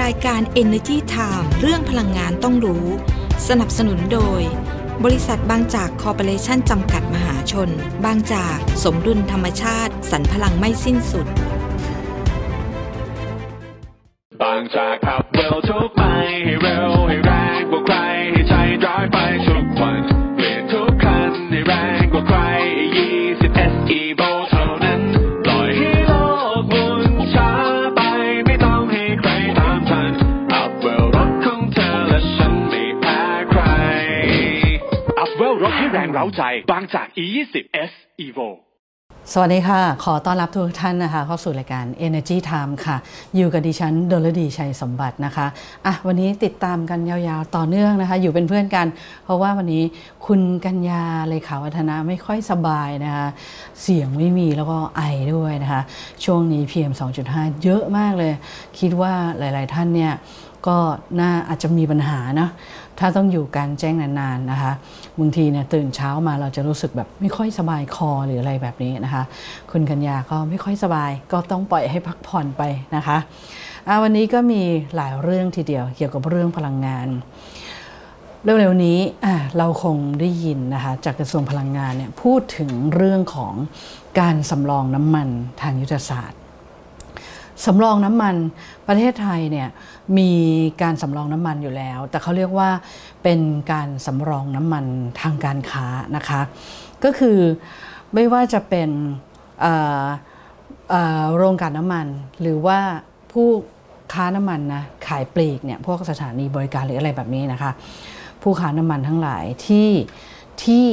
รายการ Energy Time เรื่องพลังงานต้องรู้ สนับสนุนโดย บริษัทบางจากคอร์ปอเรชั่นจำกัดมหาชน บางจากสมดุลธรรมชาติสรรพลังไม่สิ้นสุด บางจากขับเร็วทุกไปให้เร็วให้แรงกว่าใครให้ใจร้ายไปทุกวันเปลี่ยนทุกคันให้แรงกว่าใคร ร้าใจบางจาก E20 S Evo สวัสดีค่ะ ขอต้อนรับทุกท่านนะคะ เข้าสู่รายการ Energy Time ค่ะ อยู่กับดิฉันดลดีชัยสมบัตินะคะ อะ วันนี้ติดตามกันยาวๆ ต่อเนื่องนะคะ อยู่เป็นเพื่อนกัน เพราะว่าวันนี้คุณกัญญาเลขาวัฒนะไม่ค่อยสบายนะคะ เสียงไม่มีแล้วก็ไอด้วยนะคะ ช่วงนี้ PM 2.5 เยอะมากเลย คิดว่าหลายๆท่านเนี่ยก็น่าอาจจะมีปัญหานะ ถ้าต้องอยู่กลางแจ้งนานๆนะคะบางทีเนี่ยตื่นเช้ามาเราจะรู้สึกแบบไม่ค่อยสบายคอหรืออะไรแบบนี้นะคะ คุณกัญญาก็ไม่ค่อยสบาย ก็ต้องปล่อยให้พักผ่อนไปนะคะวันนี้ก็มีหลายเรื่องทีเดียวเกี่ยวกับเรื่องพลังงานเร็วๆนี้เราคงได้ยินนะคะจากกระทรวงพลังงานเนี่ยพูดถึงเรื่องของการสำรองน้ำมันทางยุทธศาสตร์ สำรองน้ำมันประเทศไทยเนี่ยมีการสำรองน้ำมันอยู่แล้ว แต่เขาเรียกว่าเป็นการสำรองน้ำมันทางการค้านะคะ ก็คือไม่ว่าจะเป็นเอ่อเอ่อโรงกลั่นน้ำมัน หรือว่าผู้ค้าน้ำมันนะขายปลีกเนี่ยพวกสถานีบริการหรืออะไรแบบนี้นะคะ ผู้ค้าน้ำมันทั้งหลายที่ที่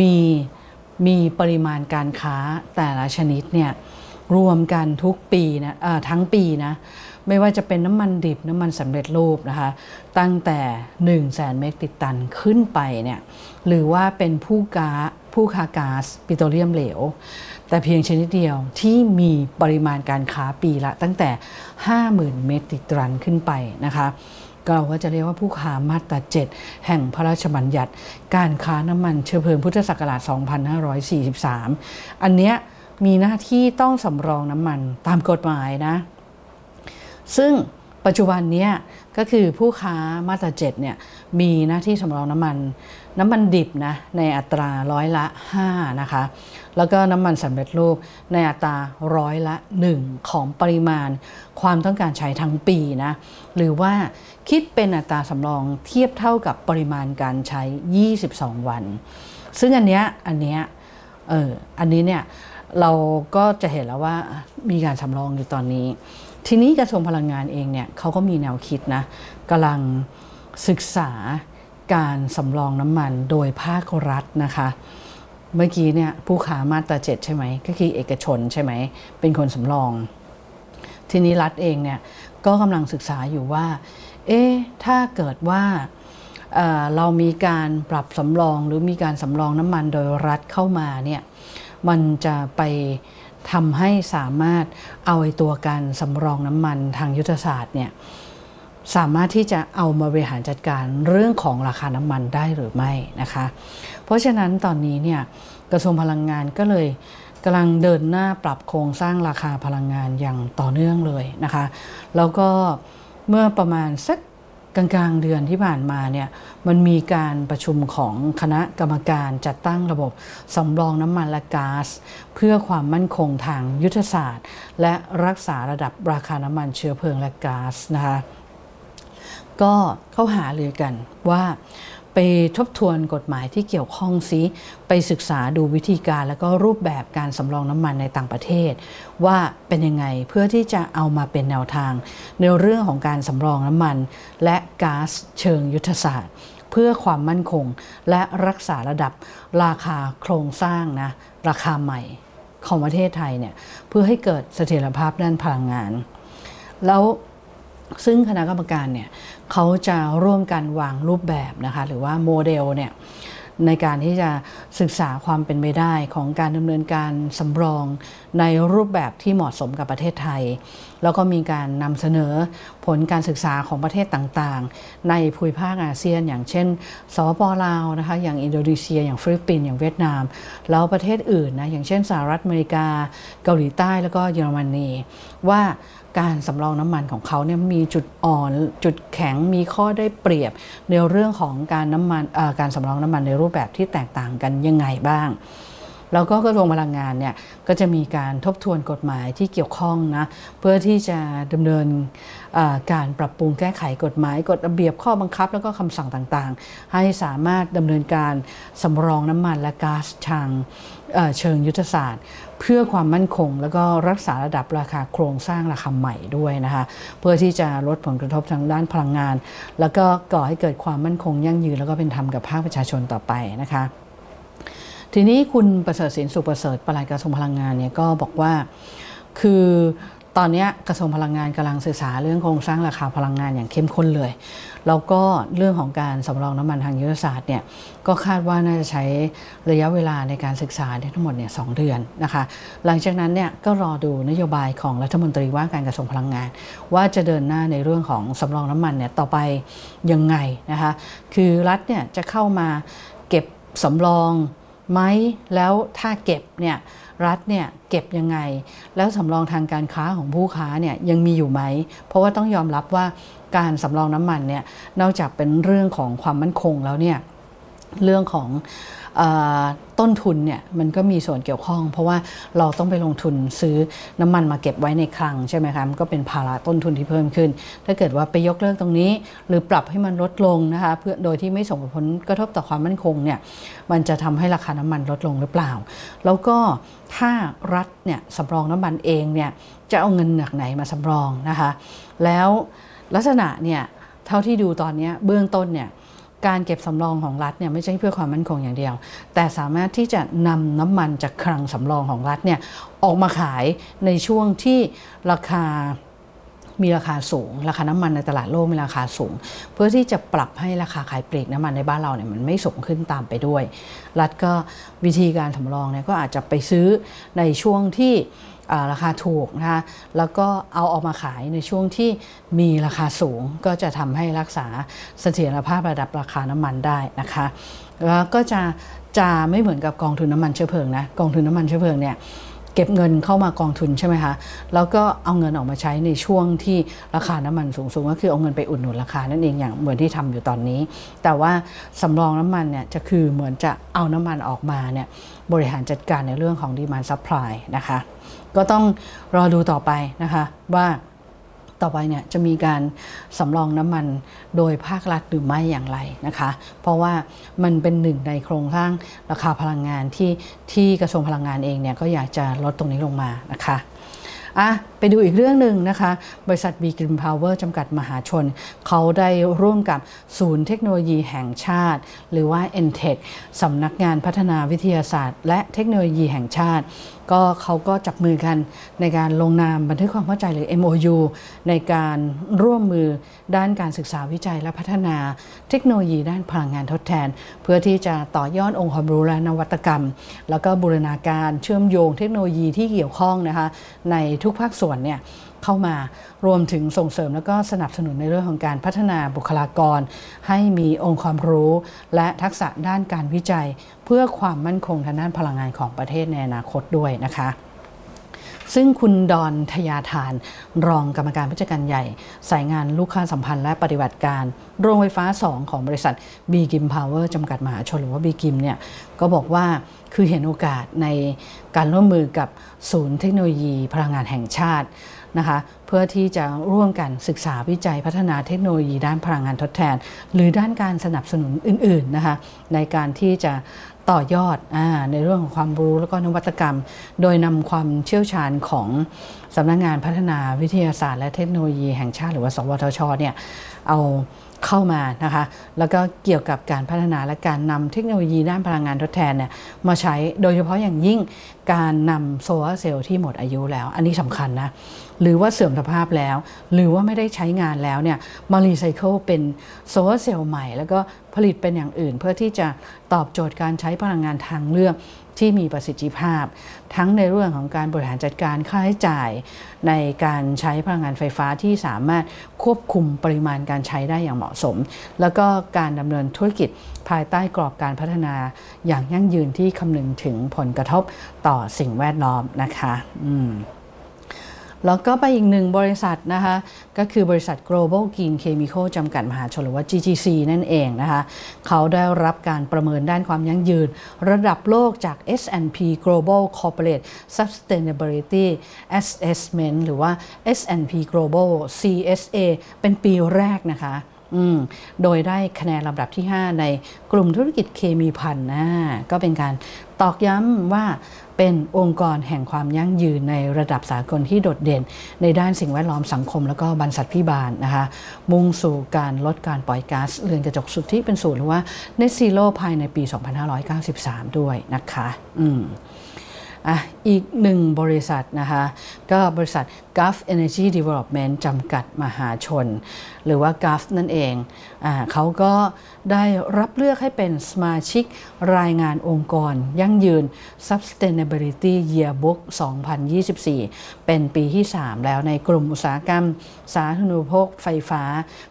มีมีปริมาณการค้าแต่ละชนิดเนี่ย รวมกันทุกปีนะทั้งปีนะไม่ว่าจะเป็นน้ำมันดิบน้ำมันสำเร็จรูปนะคะตั้งแต่ 1 0 0 0 0แสนเมกติตันขึ้นไปเนี่ยหรือว่าเป็นผู้ค้าผู้ค้าก๊าซปิโตรเลียมเหลว แต่เพียงชนิดเดียวที่มีปริมาณการค้าปีละตั้งแต่ 50,000 เมตริกตันขึ้นไปนะคะก็เราก็จะเรียกว่าผู้ค้ามาตรา7แห่งพระราชบัญญัติ การค้าน้ำมันเชื้อเพลิงพุทธศักราช 2543 อันเนี้ย มีหน้าที่ต้องสำรองน้ำมันตามกฎหมายนะ ซึ่งปัจจุบันนี้ก็คือผู้ค้ามาตรา7เนี่ยมีหน้าที่สำรองน้ำมัน น้ำมันดิบนะในอัตราร้อยละ 5 นะคะ แล้วก็น้ำมันสำเร็จรูปในอัตราร้อยละ 1 ของปริมาณ ความต้องการใช้ทั้งปีนะหรือว่าคิดเป็นอัตราสำรองเทียบเท่ากับปริมาณการใช้ 22 วัน ซึ่งอันเนี้ยอันเนี้ยเอออันนี้เนี่ย เราก็จะเห็นแล้วว่ามีการสำรองอยู่ตอนนี้ ทีนี้กระทรวงพลังงานเองเนี่ยเขาก็มีแนวคิดนะกำลังศึกษาการสำรองน้ำมันโดยภาครัฐนะคะ เมื่อกี้เนี่ยผู้ค้ามาตราเจ็ดใช่ไหมก็คือเอกชนใช่ไหมเป็นคนสำรอง ทีนี้รัฐเองเนี่ยก็กำลังศึกษาอยู่ว่า เอ๊ะถ้าเกิดว่าเเรามีการปรับสำรองหรือมีการสำรองน้ำมันโดยรัฐเข้ามาเนี่ย มันจะไปทำให้สามารถเอาไอ้ตัวการสำรองน้ำมันทางยุทธศาสตร์เนี่ยสามารถที่จะเอามาบริหารจัดการเรื่องของราคาน้ำมันได้หรือไม่นะคะ เพราะฉะนั้นตอนนี้เนี่ยกระทรวงพลังงานก็เลยกำลังเดินหน้าปรับโครงสร้างราคาพลังงานอย่างต่อเนื่องเลยนะคะ แล้วก็เมื่อประมาณสัก กลางๆเดือนที่ผ่านมาเนี่ยมันมีการประชุมของคณะกรรมการจัดตั้งระบบสำรองน้ำมันและก๊าซเพื่อความมั่นคงทางยุทธศาสตร์ และรักษาระดับราคาน้ำมันเชื้อเพลิงและก๊าซนะคะก็เข้าหาเลยกันว่า ไปทบทวนกฎหมายที่เกี่ยวข้องซิไปศึกษาดูวิธีการแล้วก็รูปแบบการสำรองน้ำมันในต่างประเทศ ว่าเป็นยังไงเพื่อที่จะเอามาเป็นแนวทาง ในเรื่องของการสำรองน้ำมัน และก๊าซเชิงยุทธศาสตร์ เพื่อความมั่นคง และรักษาระดับราคาโครงสร้างนะราคาใหม่ของประเทศไทยเนี่ยเพื่อให้เกิดเสถียรภาพด้านพลังงาน แล้ว ซึ่งคณะกรรมการเนี่ยเขาจะร่วมกันวางรูปแบบนะคะหรือว่าโมเดลเนี่ยในการที่จะศึกษาความเป็นไปได้ของการดำเนินการสำรอง ในรูปแบบที่เหมาะสมกับประเทศไทย แล้วก็มีการนำเสนอผลการศึกษาของประเทศต่างๆ ในภูมิภาคอาเซียน อย่างเช่นสปป.ลาวนะคะอย่างอินโดนีเซีย อย่างฟิลิปปินส์อย่างเวียดนาม แล้วประเทศอื่นนะอย่างเช่นสหรัฐอเมริกา เกาหลีใต้แล้วก็เยอรมนีว่าการสำรองน้ำมันของเขาเนี่ยมีจุดอ่อนจุดแข็งมีข้อได้เปรียบในเรื่องของการน้ำมันการสำรองน้ำมันในรูปแบบที่แตกต่างกันยังไงบ้าง แล้วก็กระทรวงพลังงานเนี่ยก็จะมีการทบทวนกฎหมายที่เกี่ยวข้องนะเพื่อที่จะดำเนินการปรับปรุงแก้ไขกฎหมายกฎระเบียบข้อบังคับ แล้วก็คำสั่งต่างๆ ให้สามารถดำเนินการสำรองน้ำมันและก๊าซทางเเชิงยุทธศาสตร์ เพื่อความมั่นคง แล้วก็รักษาระดับราคาโครงสร้างราคาใหม่ด้วยนะคะเพื่อที่จะลดผลกระทบทางด้านพลังงาน แล้วก็ก่อให้เกิดความมั่นคงยั่งยืน แล้วก็เป็นธรรมกับภาคประชาชนต่อไปนะคะ ทีนี้คุณประเสริฐสินสุประเสริฐปลัดกระทรวงพลังงานเนี่ยก็บอกว่า คือตอนนี้กระทรวงพลังงานกำลังศึกษาเรื่องโครงสร้างราคาพลังงานอย่างเข้มข้นเลย แล้วก็เรื่องของการสำรองน้ำมันทางยุทธศาสตร์เนี่ยก็คาดว่าน่าจะใช้ระยะเวลาในการศึกษาทั้งหมดเนี่ยสองเดือนนะคะ หลังจากนั้นเนี่ยก็รอดูนโยบายของรัฐมนตรีว่าการกระทรวงพลังงาน ว่าจะเดินหน้าในเรื่องของสำรองน้ำมันเนี่ยต่อไปยังไงนะคะ คือรัฐเนี่ยจะเข้ามาเก็บสำรอง ไหมแล้วถ้าเก็บเนี่ยรัฐเนี่ยเก็บยังไง แล้วสำรองทางการค้าของผู้ค้าเนี่ยยังมีอยู่ไหม เพราะว่าต้องยอมรับว่าการสำรองน้ำมันเนี่ยนอกจากเป็นเรื่องของความมั่นคงแล้วเนี่ย เรื่องของต้นทุนเนี่ยมันก็มีส่วนเกี่ยวข้อง เพราะว่าเราต้องไปลงทุนซื้อน้ำมันมาเก็บไว้ในคลังใช่ไหมคะมันก็เป็นภาระต้นทุนที่เพิ่มขึ้น ถ้าเกิดว่าไปยกเลิกตรงนี้ หรือปรับให้มันลดลงนะคะเพื่อโดยที่ไม่ส่งผลกระทบต่อความมั่นคงเนี่ยมันจะทำให้ราคาน้ำมันลดลงหรือเปล่า แล้วก็ถ้ารัฐเนี่ยสำรองน้ำมันเองเนี่ยจะเอาเงินจากไหนมาสำรองนะคะแล้วลักษณะเนี่ยเท่าที่ดูตอนนี้เบื้องต้นเนี่ย การเก็บสำรองของรัฐเนี่ยไม่ใช่เพื่อความมั่นคงอย่างเดียว แต่สามารถที่จะนำน้ำมันจากคลังสำรองของรัฐเนี่ยออกมาขายในช่วงที่ราคา มีราคาสูง ราคาน้ำมันในตลาดโลกมีราคาสูง เพื่อที่จะปรับให้ราคาขายปลีกน้ำมันในบ้านเราเนี่ยมันไม่สูงขึ้นตามไปด้วย รัฐก็วิธีการสำรองเนี่ยก็อาจจะไปซื้อในช่วงที่ราคาถูกนะคะแล้วก็เอาออกมาขายในช่วงที่มีราคาสูงก็จะทำให้รักษาเสถียรภาพระดับราคาน้ำมันได้นะคะแล้วก็จะจะไม่เหมือนกับกองทุนน้ำมันเชื้อเพลิงนะกองทุนน้ำมันเชื้อเพลิงเนี่ย เก็บเงินเข้ามากองทุนใช่ไหมคะ แล้วก็เอาเงินออกมาใช้ในช่วงที่ราคาน้ำมันสูงๆก็คือเอาเงินไปอุดหนุนราคานั่นเองอย่างเหมือนที่ทำอยู่ตอนนี้ แต่ว่าสำรองน้ำมันเนี่ยจะคือเหมือนจะเอาน้ำมันออกมาเนี่ยบริหารจัดการในเรื่องของ demand supply นะคะ ก็ต้องรอดูต่อไปนะคะว่า ต่อไปเนี่ยจะมีการสำรองน้ำมันโดยภาครัฐหรือไม่อย่างไรนะคะ เพราะว่ามันเป็นหนึ่งในโครงสร้างราคาพลังงานที่ที่กระทรวงพลังงานเองเนี่ยก็อยากจะลดตรงนี้ลงมานะคะ อะไปดูอีกเรื่องหนึ่งนะคะ บริษัท b ีกริมพาวเวอร์จำกัดมหาชน เขาได้ร่วมกับศูนย์เทคโนโลยีแห่งชาติ หรือว่า n t e c h สำนักงานพัฒนาวิทยาศาสตร์ และเทคโนโลยีแห่งชาติ ก็เขาก็จับมือกันในการลงนามบันทึกความเข้าใจหรือ MOU ในการร่วมมือด้านการศึกษาวิจัยและพัฒนาเทคโนโลยีด้านพลังงานทดแทน เพื่อที่จะต่อยอดองค์ความรู้และนวัตกรรม แล้วก็บูรณาการเชื่อมโยงเทคโนโลยีที่เกี่ยวข้องนะคะในทุทุกภาคส่วนเนี่ยเข้ามารวมถึงส่งเสริมแล้วก็สนับสนุนในเรื่องของการพัฒนาบุคลากร ให้มีองค์ความรู้ และทักษะด้านการวิจัย เพื่อความมั่นคงทางด้านพลังงานของประเทศในอนาคตด้วยนะคะ ซึ่งคุณดอนทยาทาน รองกรรมการผู้จัดการใหญ่ สายงานลูกค้าสัมพันธ์และปฏิบัติการ โรงไฟฟ้า 2 ของบริษัท b ีกิมพาวเวอร์จำกัดมหาชนหรือว่า b ีกิมเนี่ยก็บอกว่าคือเห็นโอกาสในการร่วมมือกับศูนย์เทคโนโลยีพลังงานแห่งชาตินะคะเพื่อที่จะร่วมกันศึกษาวิจัยพัฒนาเทคโนโลยีด้านพลังงานทดแทน หรือด้านการสนับสนุนอื่นๆนะคะในการที่จะ ต่อยอดอในเรื่องของความรู้แล้วก็นวัตกรรม โดยนำความเชี่ยวชาญของสำนักงงานพัฒนาวิทยาศาสตร์ และเทคโนโลยีแห่งชาติหรือว่า สวทชเนี่ยเอา เข้ามานะคะ แล้วก็เกี่ยวกับการพัฒนาและการนำเทคโนโลยีด้านพลังงานทดแทนเนี่ยมาใช้โดยเฉพาะอย่างยิ่งการนำโซลาร์เซลล์ที่หมดอายุแล้ว อันนี้สำคัญนะหรือว่าเสื่อมสภาพแล้ว หรือว่าไม่ได้ใช้งานแล้วเนี่ยมารีไซเคิลเป็นโซลาร์เซลล์ใหม่ แล้วก็ผลิตเป็นอย่างอื่นเพื่อที่จะตอบโจทย์การใช้พลังงานทางเลือก ที่มีประสิทธิภาพ ทั้งในเรื่องของการบริหารจัดการค่าใช้จ่าย ในการใช้พลังงานไฟฟ้าที่สามารถควบคุมปริมาณการใช้ได้อย่างเหมาะสม แล้วก็การดำเนินธุรกิจภายใต้กรอบการพัฒนาอย่างยั่งยืนที่คำนึงถึงผลกระทบต่อสิ่งแวดล้อมนะคะ อืม แล้วก็ไปอีกหนึ่งบริษัทนะคะ ก็คือบริษัท Global Green Chemical จำกัดมหาชนหรือว่า GGC นั่นเองนะคะ เขาได้รับการประเมินด้านความยั่งยืน ระดับโลกจาก S&P Global Corporate Sustainability Assessment หรือว่า S&P Global CSA เป็นปีแรกนะคะโดยได้คะแนนลำดับที่ 5 ในกลุ่มธุรกิจเคมีพันนะก็เป็นการ ตอกย้ำว่าเป็นองค์กรแห่งความยั่งยืนในระดับสากลที่โดดเด่น ในด้านสิ่งแวดล้อมสังคม แล้วก็บรรษัทพิบาลนะคะ มุ่งสู่การลดการปล่อยก๊าซเรือนกระจกสุดทธิเป็นศูนย์หรือว่า Net Zero ภายในปี 2593 ด้วยนะคะอืมอะอีกหนึ่งบริษัทนะคะ ก็บริษัท Gulf Energy Development จำกัดมหาชน หรือว่า Gulf นั่นเองอเขาก็ได้รับเลือกให้เป็นสมาชิกรายงานองค์กร ยั่งยืน Sustainability Yearbook 2024 เป็นปีที่ 3 แล้วในกลุ่มอุตสาหกรรม สาธารณูปโภคไฟฟ้า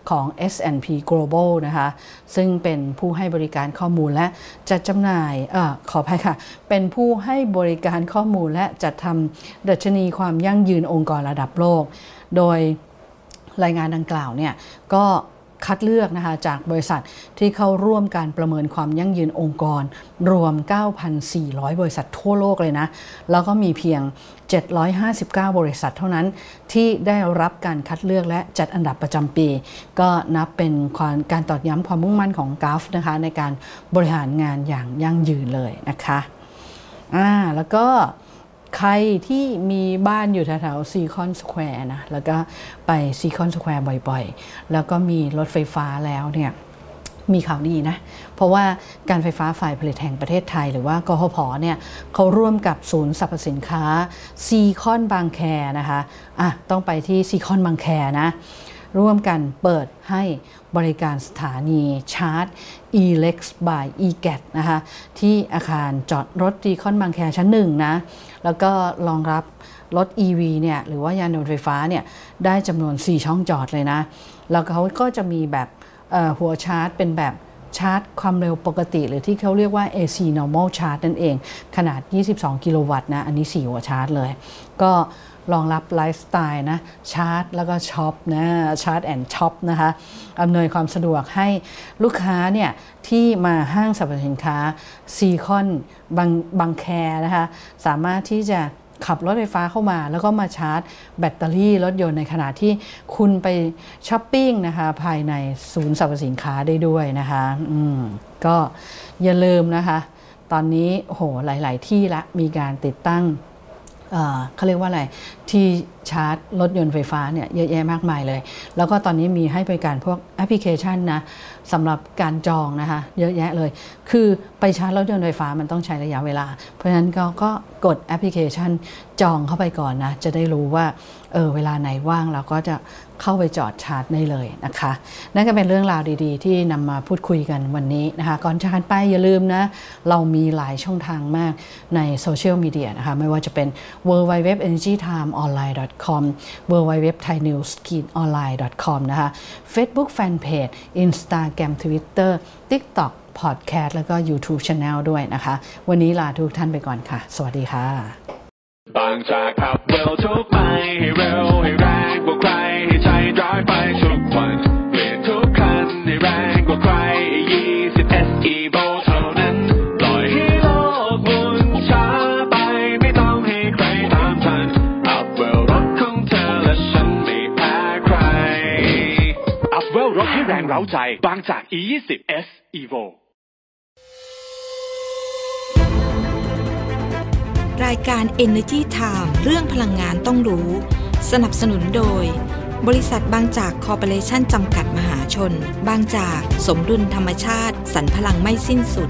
ของ S&P Global นะคะ ซึ่งเป็นผู้ให้บริการข้อมูลและจัดจำหน่ายอขออภัยค่ะ เป็นผู้ให้บริการข้อมูลและจัดทำดัชนีความยั่งยืนองค์กรระดับโลก โดย รายงานดังกล่าวเนี่ยก็คัดเลือกนะคะจากบริษัทที่เข้าร่วมการประเมินความยั่งยืนองค์กร รวม 9,400 บริษัททั่วโลกเลยนะ แล้วก็มีเพียง 759 บริษัทเท่านั้นที่ได้รับการคัดเลือกและจัดอันดับประจำปี ก็นับเป็นการตอกย้ำความมุ่งมั่นของ GULF นะคะในการบริหารงานอย่างยั่งยืนเลยนะคะอ่าแล้วก็ ใครที่มีบ้านอยู่แถวๆซีคอนสแควร์นะ แล้วก็ไปซีคอนสแควร์บ่อยๆ แล้วก็มีรถไฟฟ้าแล้วเนี่ยมีข่าวดีนะ เพราะว่าการไฟฟ้าฝ่ายผลิตแห่งประเทศไทย หรือว่ากฟผเนี่ยเขาร่วมกับศูนย์สรรพสินค้าซีคอนบางแคนะคะอะต้องไปที่ซีคอนบางแคนะ ร่วมกันเปิดให้บริการสถานีชาร์จ EleX by EGAT นะคะที่อาคารจอดรถซีคอนบางแคชั้นหนึ่งนะ แล้วก็รองรับรถ EV เนี่ยหรือว่ายานยนต์ไฟฟ้าเนี่ยได้จำนวน 4 ช่องจอดเลยนะ แล้วเขาก็จะมีแบบหัวชาร์จเป็นแบบชาร์จความเร็วปกติ หรือที่เขาเรียกว่า AC normal charge นั่นเอง ขนาด 22 กิโลวัตต์นะ อันนี้ 4 หัวชาร์จเลย ก็ รองรับไลฟ์สไตล์นะชาร์จแล้วก็ช็อปนะ charge and shop นะคะอำนวยความสะดวกให้ลูกค้าเนี่ยที่มาห้างสรรพสินค้าซีคอนบางบางแคนะคะสามารถที่จะขับรถไฟฟ้าเข้ามาแล้วก็มาชาร์จแบตเตอรี่รถยนต์ในขณะที่คุณไปช้อปปิ้งนะคะภายในศูนย์สรรพสินค้าได้ด้วยนะคะอืมก็อย่าลืมนะคะ ตอนนี้โหหลาย ๆ ที่ละมีการติดตั้ง เขาเรียกว่าอะไรที่ชาร์จรถยนต์ไฟฟ้าเนี่ยเยอะแยะมากมายเลย แล้วก็ตอนนี้มีให้บริการพวกแอปพลิเคชันนะ สำหรับการจองนะคะเยอะแยะเลย คือไปชาร์จรถยนต์ไฟฟ้ามันต้องใช้ระยะเวลา เพราะฉะนั้นก็ก็กดแอปพลิเคชันจองเข้าไปก่อนนะ จะได้รู้ว่าเออเวลาไหนว่างเราก็จะเข้าไปจอดชาร์จได้เลยนะคะ นั่นก็เป็นเรื่องราวดีๆ ที่นำมาพูดคุยกันวันนี้นะคะ ก่อนจากไปอย่าลืมนะ เรามีหลายช่องทางมากในโซเชียลมีเดียนะคะ ไม่ว่าจะเป็น w w w e n e r g y t i m e o n l i n e c o m w w w t h a i n e w s o n l i n e c o m นะคะ Facebook Fanpage Instagram Twitter TikTok Podcast แล้วก็ YouTube Channel ด้วยนะคะ วันนี้ลาทุกท่านไปก่อนค่ะ สวัสดีค่ะ บางจากขับเร็วทุกไปให้เร็วให้แรง เร้าใจ บางจาก E20 S Evo รายการ Energy Time เรื่องพลังงานต้องรู้ สนับสนุนโดย บริษัทบางจากคอร์ปอเรชั่นจำกัดมหาชน บางจากสมดุลธรรมชาติสรรพลังไม่สิ้นสุด